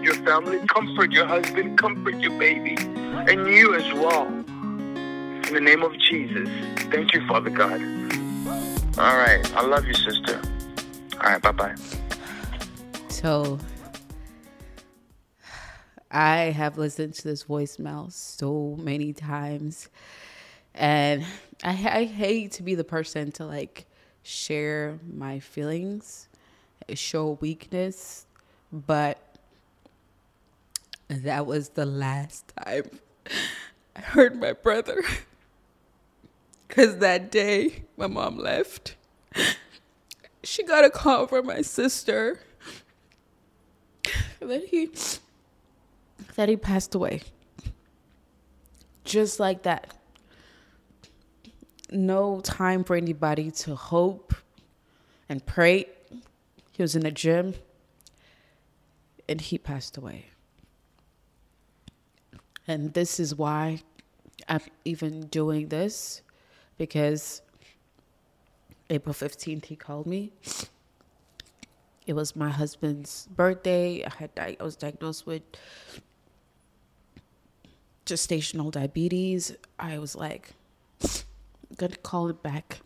comfort your family, comfort your husband, comfort your baby, and you as well. In the name of Jesus. Thank you, Father God. All right. I love you, sister. All right. Bye bye. So I have listened to this voicemail so many times. And I, I hate to be the person to like share my feelings, show weakness, but that was the last time I heard my brother. Because that day my mom left, she got a call from my sister that he that he passed away. Just like that. No time for anybody to hope and pray. He was in the gym and he passed away. And this is why I'm even doing this because April 15th he called me. It was my husband's birthday. I had I was diagnosed with gestational diabetes. I was like, gonna call it back.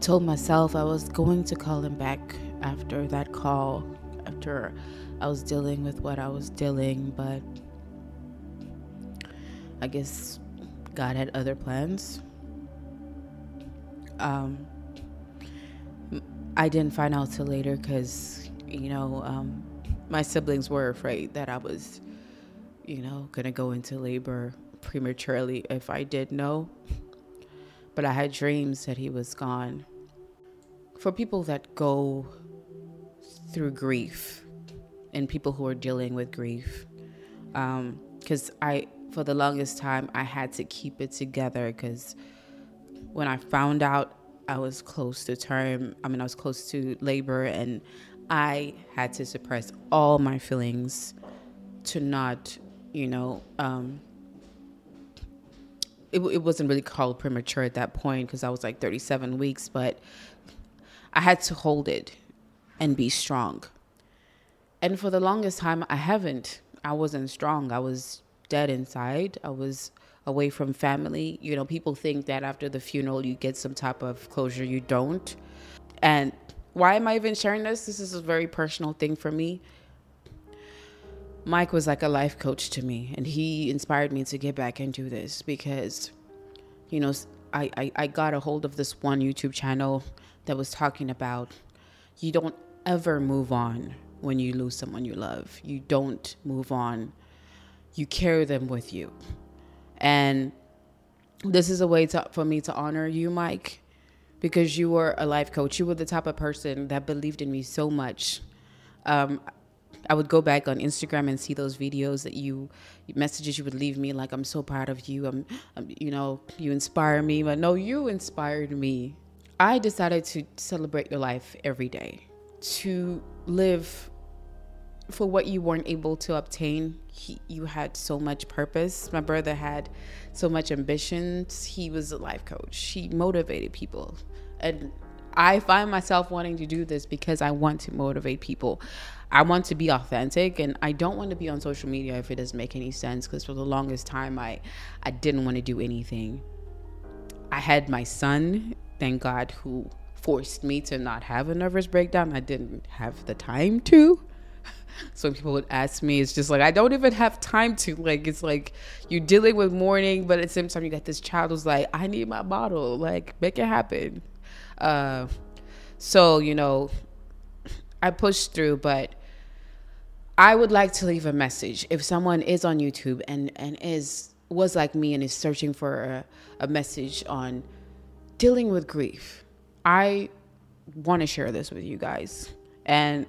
Told myself I was going to call him back after that call, after I was dealing with what I was dealing, but I guess God had other plans. Um, I didn't find out till later because, you know, um, my siblings were afraid that I was, you know, gonna go into labor prematurely if I did know. But I had dreams that he was gone. For people that go through grief and people who are dealing with grief, because um, I for the longest time, I had to keep it together because when I found out I was close to term, I mean, I was close to labor, and I had to suppress all my feelings to not, you know, um, it, it wasn't really called premature at that point because I was like 37 weeks, but I had to hold it and be strong. And for the longest time, I haven't. I wasn't strong. I was dead inside. I was away from family. You know, people think that after the funeral you get some type of closure. You don't. And why am I even sharing this? This is a very personal thing for me. Mike was like a life coach to me, and he inspired me to get back do this because, you know, I, I, I got a hold of this one YouTube channel that was talking about you don't ever move on when you lose someone you love. You don't move on you carry them with you. And this is a way to, for me to honor you, Mike, because you were a life coach. You were the type of person that believed in me so much. Um, I would go back on Instagram and see those videos that you messages you would leave me like I'm so proud of you. I'm, I'm you know you inspire me, but no, you inspired me. I decided to celebrate your life every day, to live for what you weren't able to obtain, he, you had so much purpose. My brother had so much ambitions. He was a life coach. He motivated people. And I find myself wanting to do this because I want to motivate people. I want to be authentic and I don't want to be on social media if it doesn't make any sense because for the longest time I I didn't want to do anything. I had my son, thank God, who forced me to not have a nervous breakdown. I didn't have the time to. So people would ask me it's just like i don't even have time to like it's like you're dealing with mourning but at the same time you got this child who's like i need my bottle like make it happen. Uh, so you know i pushed through but i would like to leave a message. If someone is on youtube and and is was like me and is searching for a, a message on dealing with grief i want to share this with you guys and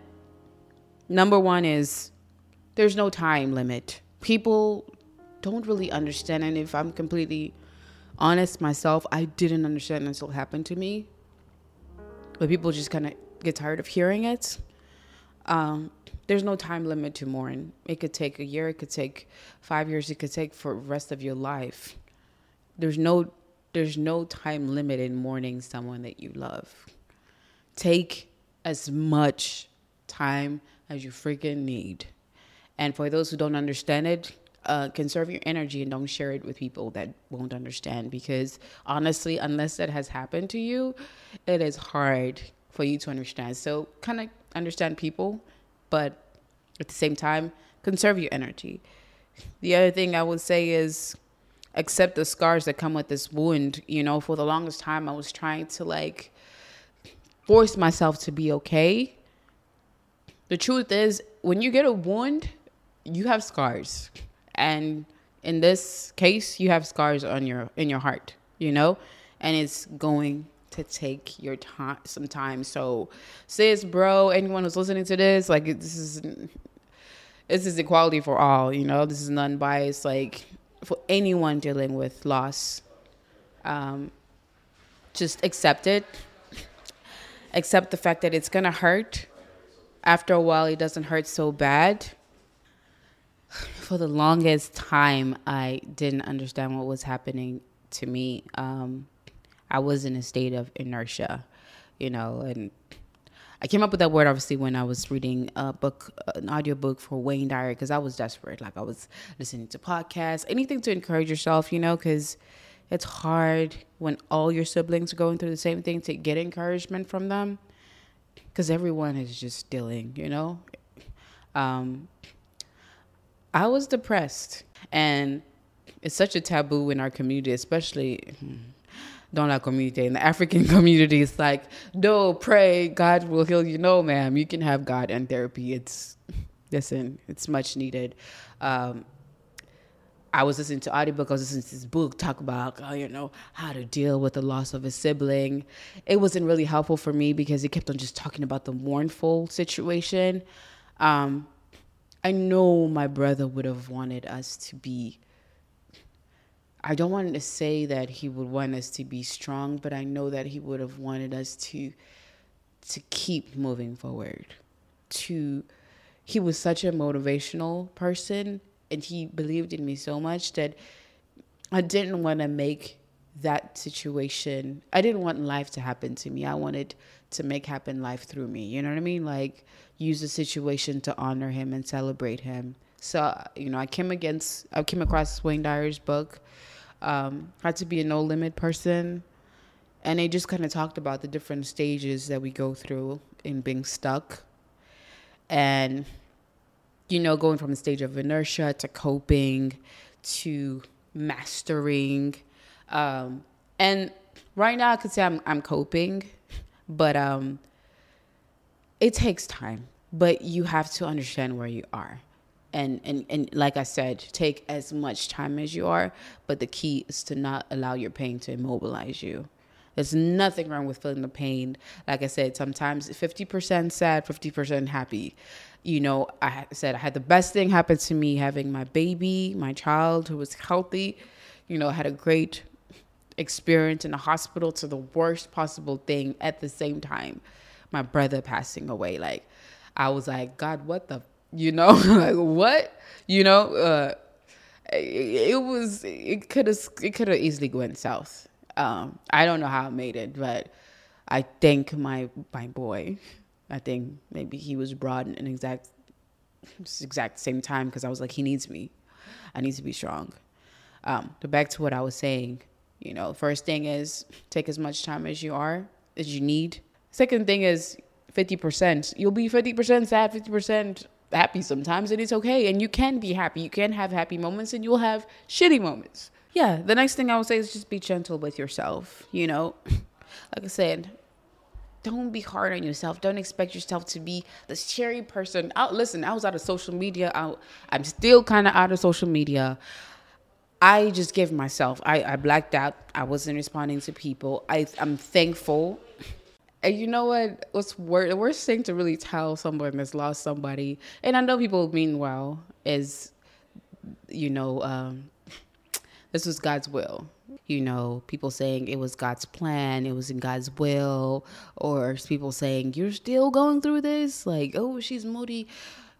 Number one is there's no time limit. People don't really understand. And if I'm completely honest myself, I didn't understand until it happened to me. But people just kind of get tired of hearing it. Um, there's no time limit to mourn. It could take a year, it could take five years, it could take for the rest of your life. There's no there's no time limit in mourning someone that you love. Take as much time as you freaking need. And for those who don't understand it, uh, conserve your energy and don't share it with people that won't understand because honestly, unless that has happened to you, it is hard for you to understand. So, kind of understand people, but at the same time, conserve your energy. The other thing I would say is accept the scars that come with this wound. You know, for the longest time, I was trying to like force myself to be okay. The truth is, when you get a wound, you have scars. And in this case, you have scars on your in your heart, you know? And it's going to take your time some time. So sis, bro, anyone who's listening to this, like this is this is equality for all, you know, this is non-biased, like for anyone dealing with loss. Um just accept it. Accept the fact that it's gonna hurt. After a while it doesn't hurt so bad. For the longest time I didn't understand what was happening to me. Um I was in a state of inertia, you know, and I came up with that word obviously when I was reading a book, an audio book for Wayne Dyer, because I was desperate. Like I was listening to podcasts, anything to encourage yourself, you know, because it's hard when all your siblings are going through the same thing to get encouragement from them, because everyone is just dealing, you know. Um, I was depressed, and it's such a taboo in our community, especially hmm, dans la community. In the African community, it's like, no, pray, God will heal you. No, ma'am, you can have God and therapy. It's, listen, it's much needed. Um, I was listening to audiobook. I was listening to this book talk about, oh, you know, how to deal with the loss of a sibling. It wasn't really helpful for me because it kept on just talking about the mournful situation. Um, I know my brother would have wanted us to be I don't want to say that he would want us to be strong, but I know that he would have wanted us to to keep moving forward. To he was such a motivational person and he believed in me so much that I didn't want to make that situation I didn't want life to happen to me. I wanted to make happen life through me. You know what I mean? Like use the situation to honor him and celebrate him. So, you know, I came against I came across Wayne Dyer's book um, had to be a no limit person. And they just kind of talked about the different stages that we go through in being stuck. And, you know, going from the stage of inertia to coping to mastering. Um, and right now, I could say I'm, I'm coping, but um, it takes time. But you have to understand where you are and, and and like I said, take as much time as you are, but the key is to not allow your pain to immobilize you. There's nothing wrong with feeling the pain. Like I said, sometimes 50% sad, 50% happy. You know, I said I had the best thing happen to me having my baby, my child who was healthy. You know, had a great experience in the hospital to the worst possible thing at the same time. My brother passing away. Like, I was like, God, what the you know like what? You know uh it, it was it could have it could have easily went south. Um i don't know how it made it but i think my my boy i think maybe he was brought in exact exact same time because i was like he needs me. I need to be strong. Um but back to what i was saying you know first thing is take as much time as you are as you need. Second thing is 50% you'll be 50% sad 50% happy sometimes and it's okay and you can be happy. You can have happy moments and you'll have shitty moments. Yeah the next thing i would say is just be gentle with yourself you know? Like i said don't be hard on yourself. Don't expect yourself to be this cherry person. Out listen i was out of social media. I, i'm still kind of out of social media. I just gave myself I, I blacked out. I wasn't responding to people. I, i'm thankful and you know what? What's wor- the worst thing to really tell someone that's lost somebody, and I know people mean well, is, you know, um, this was God's will. You know, people saying it was God's plan, it was in God's will, or people saying you're still going through this. Like, oh, she's moody.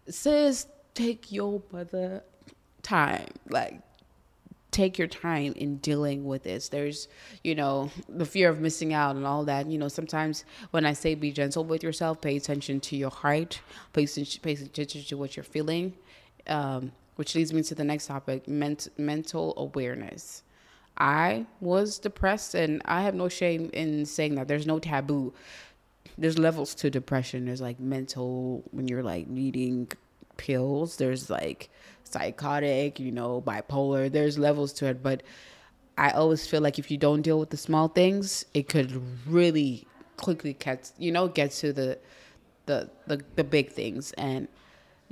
Sis, take your mother time. Like, take your time in dealing with this. There's, you know, the fear of missing out and all that. You know, sometimes when I say be gentle with yourself, pay attention to your heart, pay attention, pay attention to what you're feeling. Um, which leads me to the next topic ment- mental awareness. I was depressed, and I have no shame in saying that. There's no taboo. There's levels to depression. There's like mental, when you're like needing pills, there's like psychotic, you know, bipolar. There's levels to it. But I always feel like if you don't deal with the small things, it could really quickly get, you know, get to the, the, the, the big things. And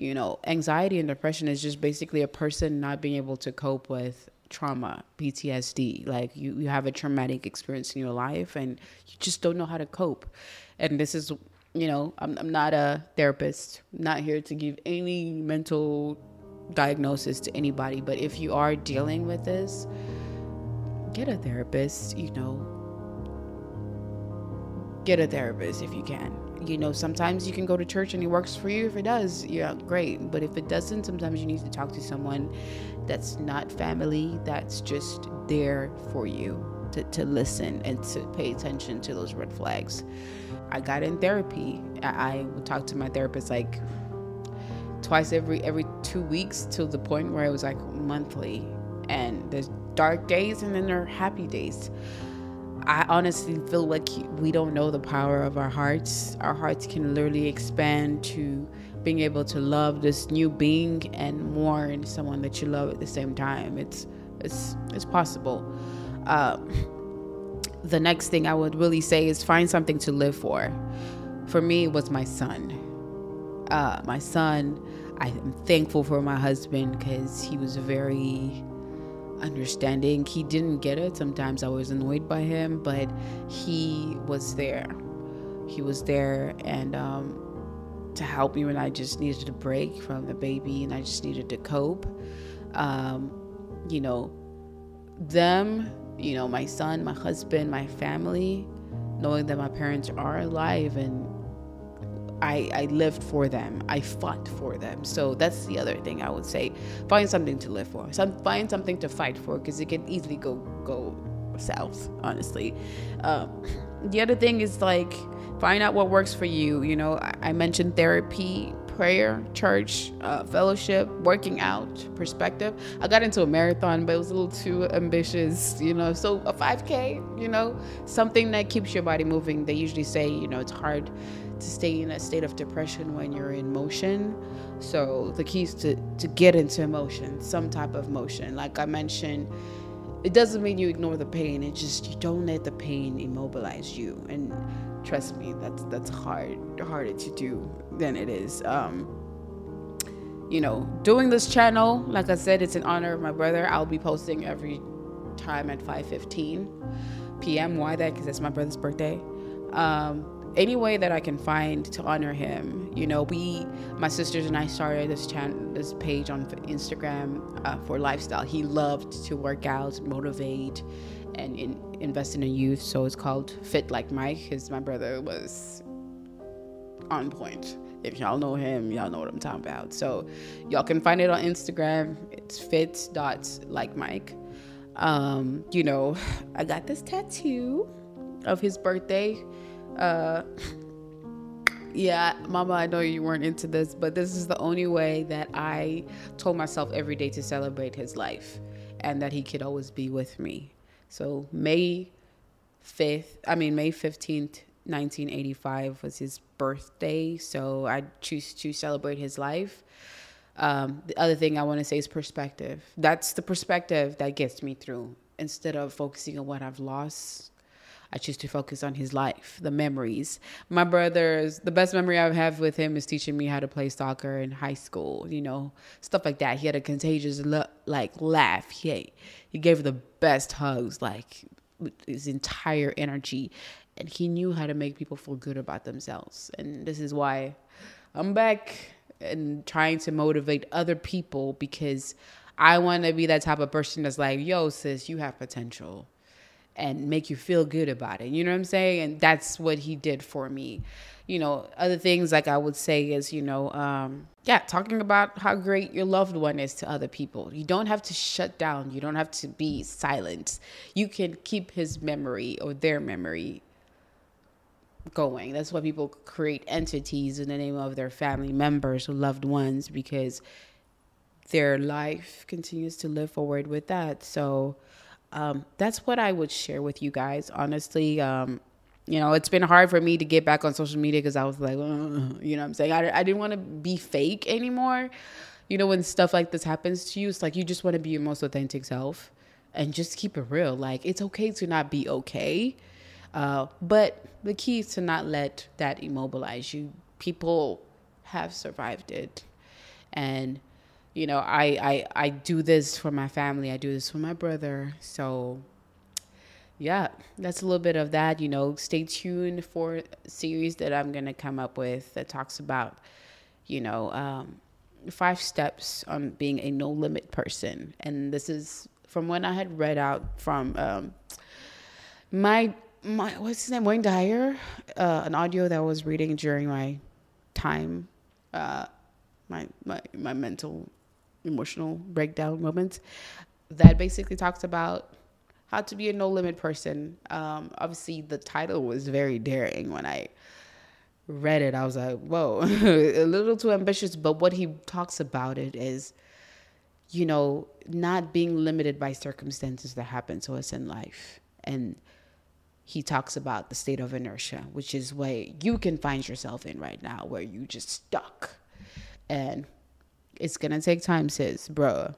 you know, anxiety and depression is just basically a person not being able to cope with trauma, PTSD. Like you, you have a traumatic experience in your life and you just don't know how to cope. And this is, you know, I'm, I'm not a therapist, not here to give any mental diagnosis to anybody. But if you are dealing with this, get a therapist, you know, get a therapist if you can you know, sometimes you can go to church and it works for you. If it does, yeah, great. But if it doesn't, sometimes you need to talk to someone that's not family, that's just there for you to, to listen and to pay attention to those red flags. I got in therapy. I, I would talk to my therapist like twice every every two weeks to the point where it was like monthly. And there's dark days and then there are happy days. I honestly feel like we don't know the power of our hearts. Our hearts can literally expand to being able to love this new being and mourn someone that you love at the same time. It's it's it's possible. Um, the next thing I would really say is find something to live for. For me, it was my son. Uh, my son. I am thankful for my husband because he was very understanding. He didn't get it. Sometimes I was annoyed by him, but he was there. He was there and um, to help me when I just needed a break from the baby and I just needed to cope. Um, you know, them, you know, my son, my husband, my family, knowing that my parents are alive and I, I lived for them. I fought for them. So that's the other thing I would say. Find something to live for. Some find something to fight for because it can easily go go south. Honestly, um, the other thing is like find out what works for you. You know, I, I mentioned therapy, prayer, church, uh, fellowship, working out, perspective. I got into a marathon, but it was a little too ambitious. You know, so a 5K. You know, something that keeps your body moving. They usually say, you know, it's hard to stay in a state of depression when you're in motion. So the key is to, to get into motion, some type of motion. Like I mentioned, it doesn't mean you ignore the pain. It just you don't let the pain immobilize you. And trust me, that's that's hard harder to do than it is. Um, you know, doing this channel, like I said, it's in honor of my brother. I'll be posting every time at 5:15 p.m. Why that? Because it's my brother's birthday. Um, any way that I can find to honor him. You know, we, my sisters and I started this channel, this page on Instagram uh, for lifestyle. He loved to work out, motivate, and in, invest in a youth. So it's called Fit Like Mike. His my brother was on point. If y'all know him, y'all know what I'm talking about. So y'all can find it on Instagram. It's fit dot like Mike. Um, you know, I got this tattoo of his birthday uh, yeah, Mama, I know you weren't into this, but this is the only way that I told myself every day to celebrate his life and that he could always be with me. So, May 5th, I mean, May 15th, 1985 was his birthday. So, I choose to celebrate his life. Um, the other thing I want to say is perspective. That's the perspective that gets me through instead of focusing on what I've lost I choose to focus on his life, the memories. My brother's the best memory I have with him is teaching me how to play soccer in high school. You know, stuff like that. He had a contagious like laugh. He he gave the best hugs, like his entire energy, and he knew how to make people feel good about themselves. And this is why I'm back and trying to motivate other people because I want to be that type of person that's like, yo, sis, you have potential and make you feel good about it. You know what I'm saying? And that's what he did for me. You know, other things like I would say is, you know, um, yeah, talking about how great your loved one is to other people. You don't have to shut down. You don't have to be silent. You can keep his memory or their memory going. That's why people create entities in the name of their family members or loved ones because their life continues to live forward with that. So um, that's what I would share with you guys. Honestly, um, you know, it's been hard for me to get back on social media because I was like, you know, I'm saying I, I didn't want to be fake anymore. You know, when stuff like this happens to you, it's like you just want to be your most authentic self and just keep it real. Like it's okay to not be okay, uh, but the key is to not let that immobilize you. People have survived it, and you know, I, I, I do this for my family. I do this for my brother. So, yeah, that's a little bit of that. You know, stay tuned for series that I'm going to come up with that talks about, you know, um, five steps on being a no limit person. And this is from when I had read out from um, my, my, what's his name? Wayne Dyer, uh, an audio that I was reading during my time, uh, my, my, my mental emotional breakdown moments that basically talks about how to be a no limit person. Um, obviously, the title was very daring when I read it. I was like, whoa, a little too ambitious. But what he talks about it is, you know, not being limited by circumstances that happen to us in life. And he talks about the state of inertia, which is where you can find yourself in right now, where you just stuck. And it's gonna take time, sis, bruh,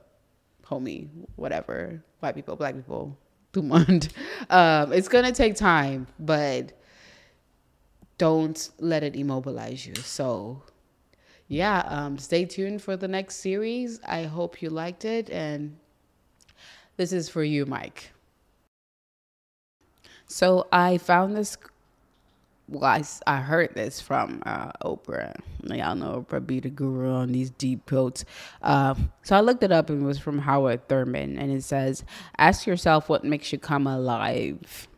homie, whatever, white people, black people, Dumont. Um, it's gonna take time, but don't let it immobilize you. So yeah, um, stay tuned for the next series. I hope you liked it, and this is for you, Mike. So I found this well, I, I heard this from uh, Oprah. Y'all know Oprah be the guru on these deep quotes. Uh, so I looked it up and it was from Howard Thurman. And it says, Ask yourself what makes you come alive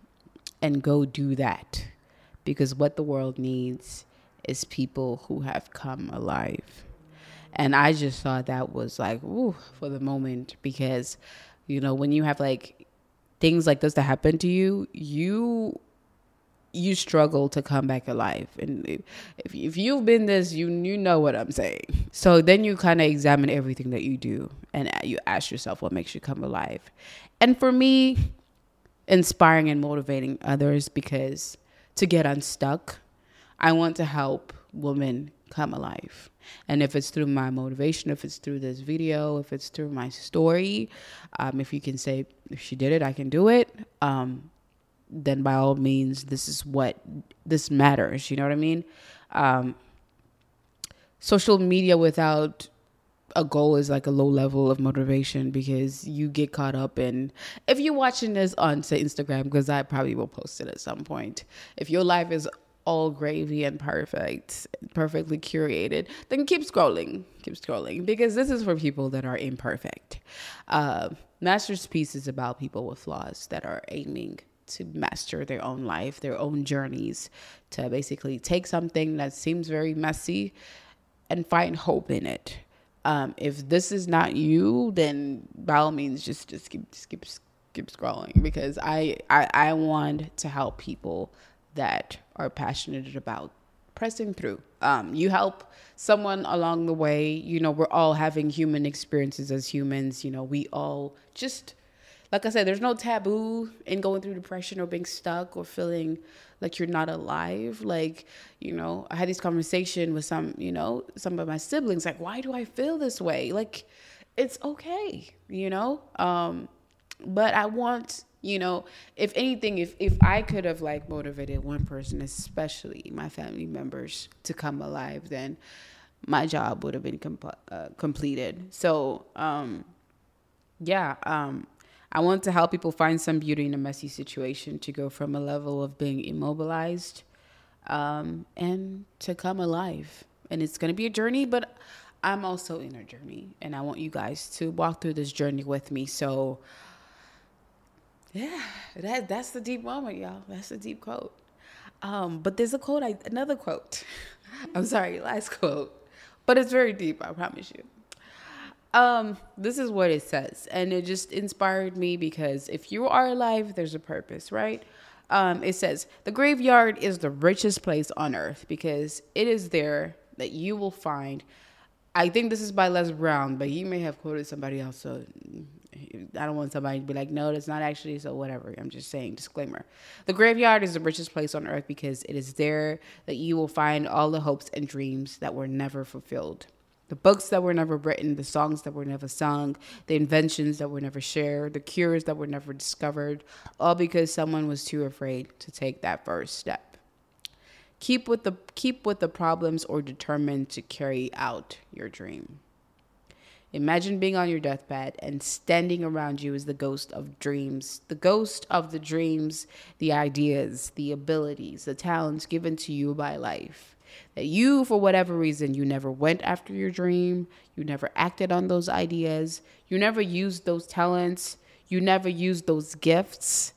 and go do that. Because what the world needs is people who have come alive. And I just thought that was like, ooh, for the moment. Because, you know, when you have like things like this that happen to you, you you struggle to come back alive. And if, if you've been this, you you know what I'm saying. So then you kind of examine everything that you do and you ask yourself what makes you come alive. And for me, inspiring and motivating others because to get unstuck, I want to help women come alive. And if it's through my motivation, if it's through this video, if it's through my story, um, if you can say, if she did it, I can do it. Um, then by all means, this is what this matters. You know what I mean? Um, social media without a goal is like a low level of motivation because you get caught up in if you're watching this on say Instagram because I probably will post it at some point. If your life is all gravy and perfect, perfectly curated, then keep scrolling, keep scrolling because this is for people that are imperfect. Uh, is about people with flaws that are aiming to master their own life, their own journeys, to basically take something that seems very messy and find hope in it. Um, if this is not you, then by all means, just just keep just keep keep scrolling because I, I I want to help people that are passionate about pressing through. Um, you help someone along the way. You know, we're all having human experiences as humans. You know, we all just like I said, there's no taboo in going through depression or being stuck or feeling like you're not alive. Like, you know, I had this conversation with some, you know, some of my siblings, like, why do I feel this way? Like, it's okay, you know? Um, but I want, you know, if anything, if if I could have like motivated one person, especially my family members, to come alive, then my job would have been comp- uh, completed. So, um, yeah, um, I want to help people find some beauty in a messy situation to go from a level of being immobilized um, and to come alive. And it's going to be a journey, but I'm also in a journey, and I want you guys to walk through this journey with me. So, yeah, that that's the deep moment, y'all. That's the deep quote. Um, but there's a quote, I, another quote. I'm sorry, last quote, but it's very deep. I promise you. Um, this is what it says, and it just inspired me because if you are alive, there's a purpose, right? Um, it says the graveyard is the richest place on earth because it is there that you will find. I think this is by Les Brown, but he may have quoted somebody else, so I don't want somebody to be like, no, that's not actually. So whatever. I'm just saying. Disclaimer: the graveyard is the richest place on earth because it is there that you will find all the hopes and dreams that were never fulfilled the books that were never written, the songs that were never sung, the inventions that were never shared, the cures that were never discovered, all because someone was too afraid to take that first step. Keep with the keep with the problems or determined to carry out your dream. Imagine being on your deathbed and standing around you is the ghost of dreams, the ghost of the dreams, the ideas, the abilities, the talents given to you by life that you, for whatever reason, you never went after your dream, you never acted on those ideas, you never used those talents, you never used those gifts.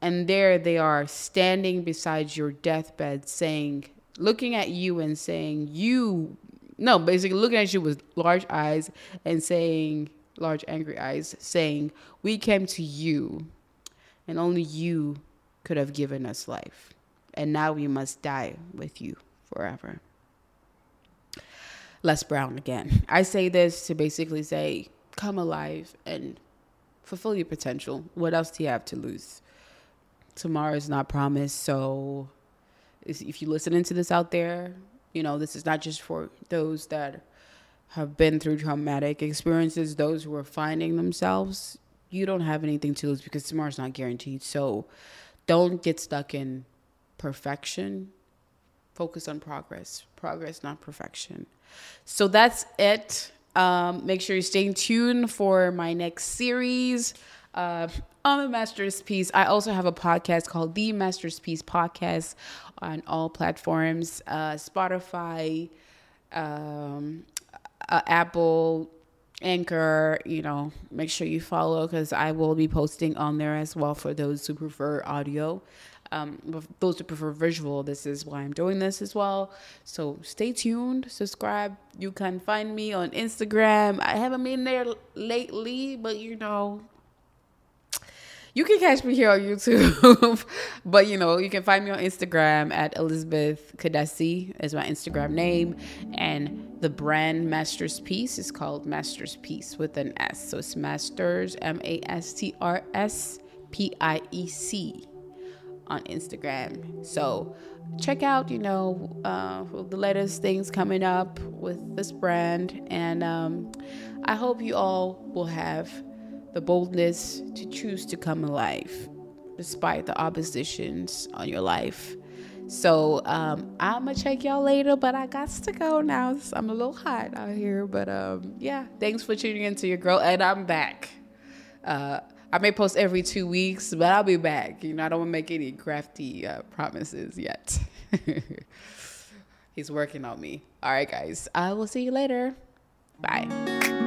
And there they are standing beside your deathbed saying, looking at you and saying, You, no, basically looking at you with large eyes and saying, large angry eyes, saying, We came to you, and only you could have given us life. And now we must die with you forever. Les Brown again. I say this to basically say, come alive and fulfill your potential. What else do you have to lose? Tomorrow is not promised. So if you're listening to this out there, you know, this is not just for those that have been through traumatic experiences, those who are finding themselves. You don't have anything to lose because tomorrow's not guaranteed. So don't get stuck in perfection focus on progress. Progress, not perfection. So that's it. Um, make sure you're staying tuned for my next series uh, on the Master's Piece. I also have a podcast called The Master's Piece Podcast on all platforms uh, Spotify, um, uh, Apple, Anchor. You know, make sure you follow because I will be posting on there as well for those who prefer audio. Um, those who prefer visual, this is why I'm doing this as well. So stay tuned, subscribe. You can find me on Instagram. I haven't been there lately, but you know, you can catch me here on YouTube, but you know, you can find me on Instagram at Elizabeth Kadesi is my Instagram name, and the brand Masters Piece is called Masters Piece with an S. So it's Masters M A S T R S P I E C on Instagram. So check out, you know, uh, the latest things coming up with this brand. And um, I hope you all will have the boldness to choose to come alive despite the oppositions on your life. So um, I'm gonna check y'all later, but I got to go now. I'm a little hot out here, but um, yeah. Thanks for tuning in to your girl, and I'm back. Uh, I may post every two weeks, but I'll be back. You know, I don't want to make any crafty uh, promises yet. He's working on me. All right, guys. I will see you later. Bye.